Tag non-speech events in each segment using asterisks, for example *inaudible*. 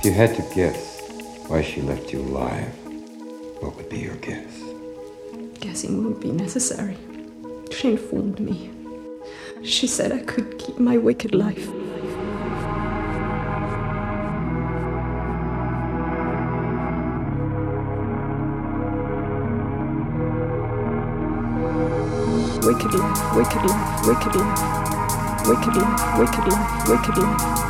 If you had to guess why she left you alive, what would be your guess? Guessing won't be necessary. She informed me. She said I could keep my wicked life. Wicked life, wicked life, wicked life, wicked life, wicked life, wicked life,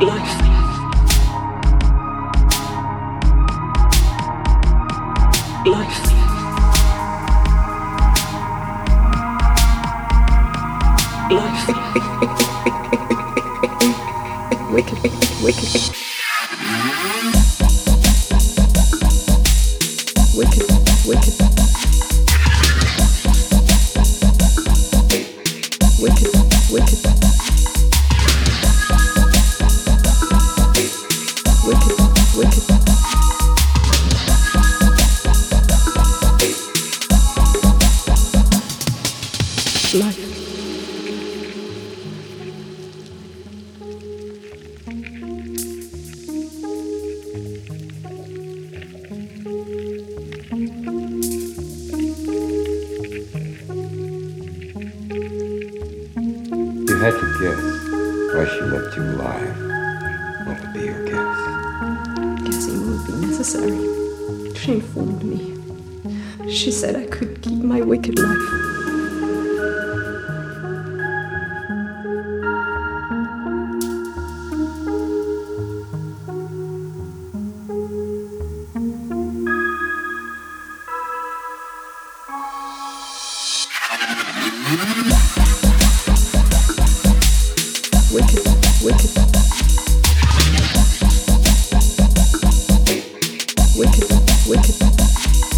Life. Life. Life. *laughs* wicked, wicked. Had to guess why she left you alive, what would be your guess? Guessing won't be necessary. She informed me. She said I could keep my wicked life. Wicked, wicked.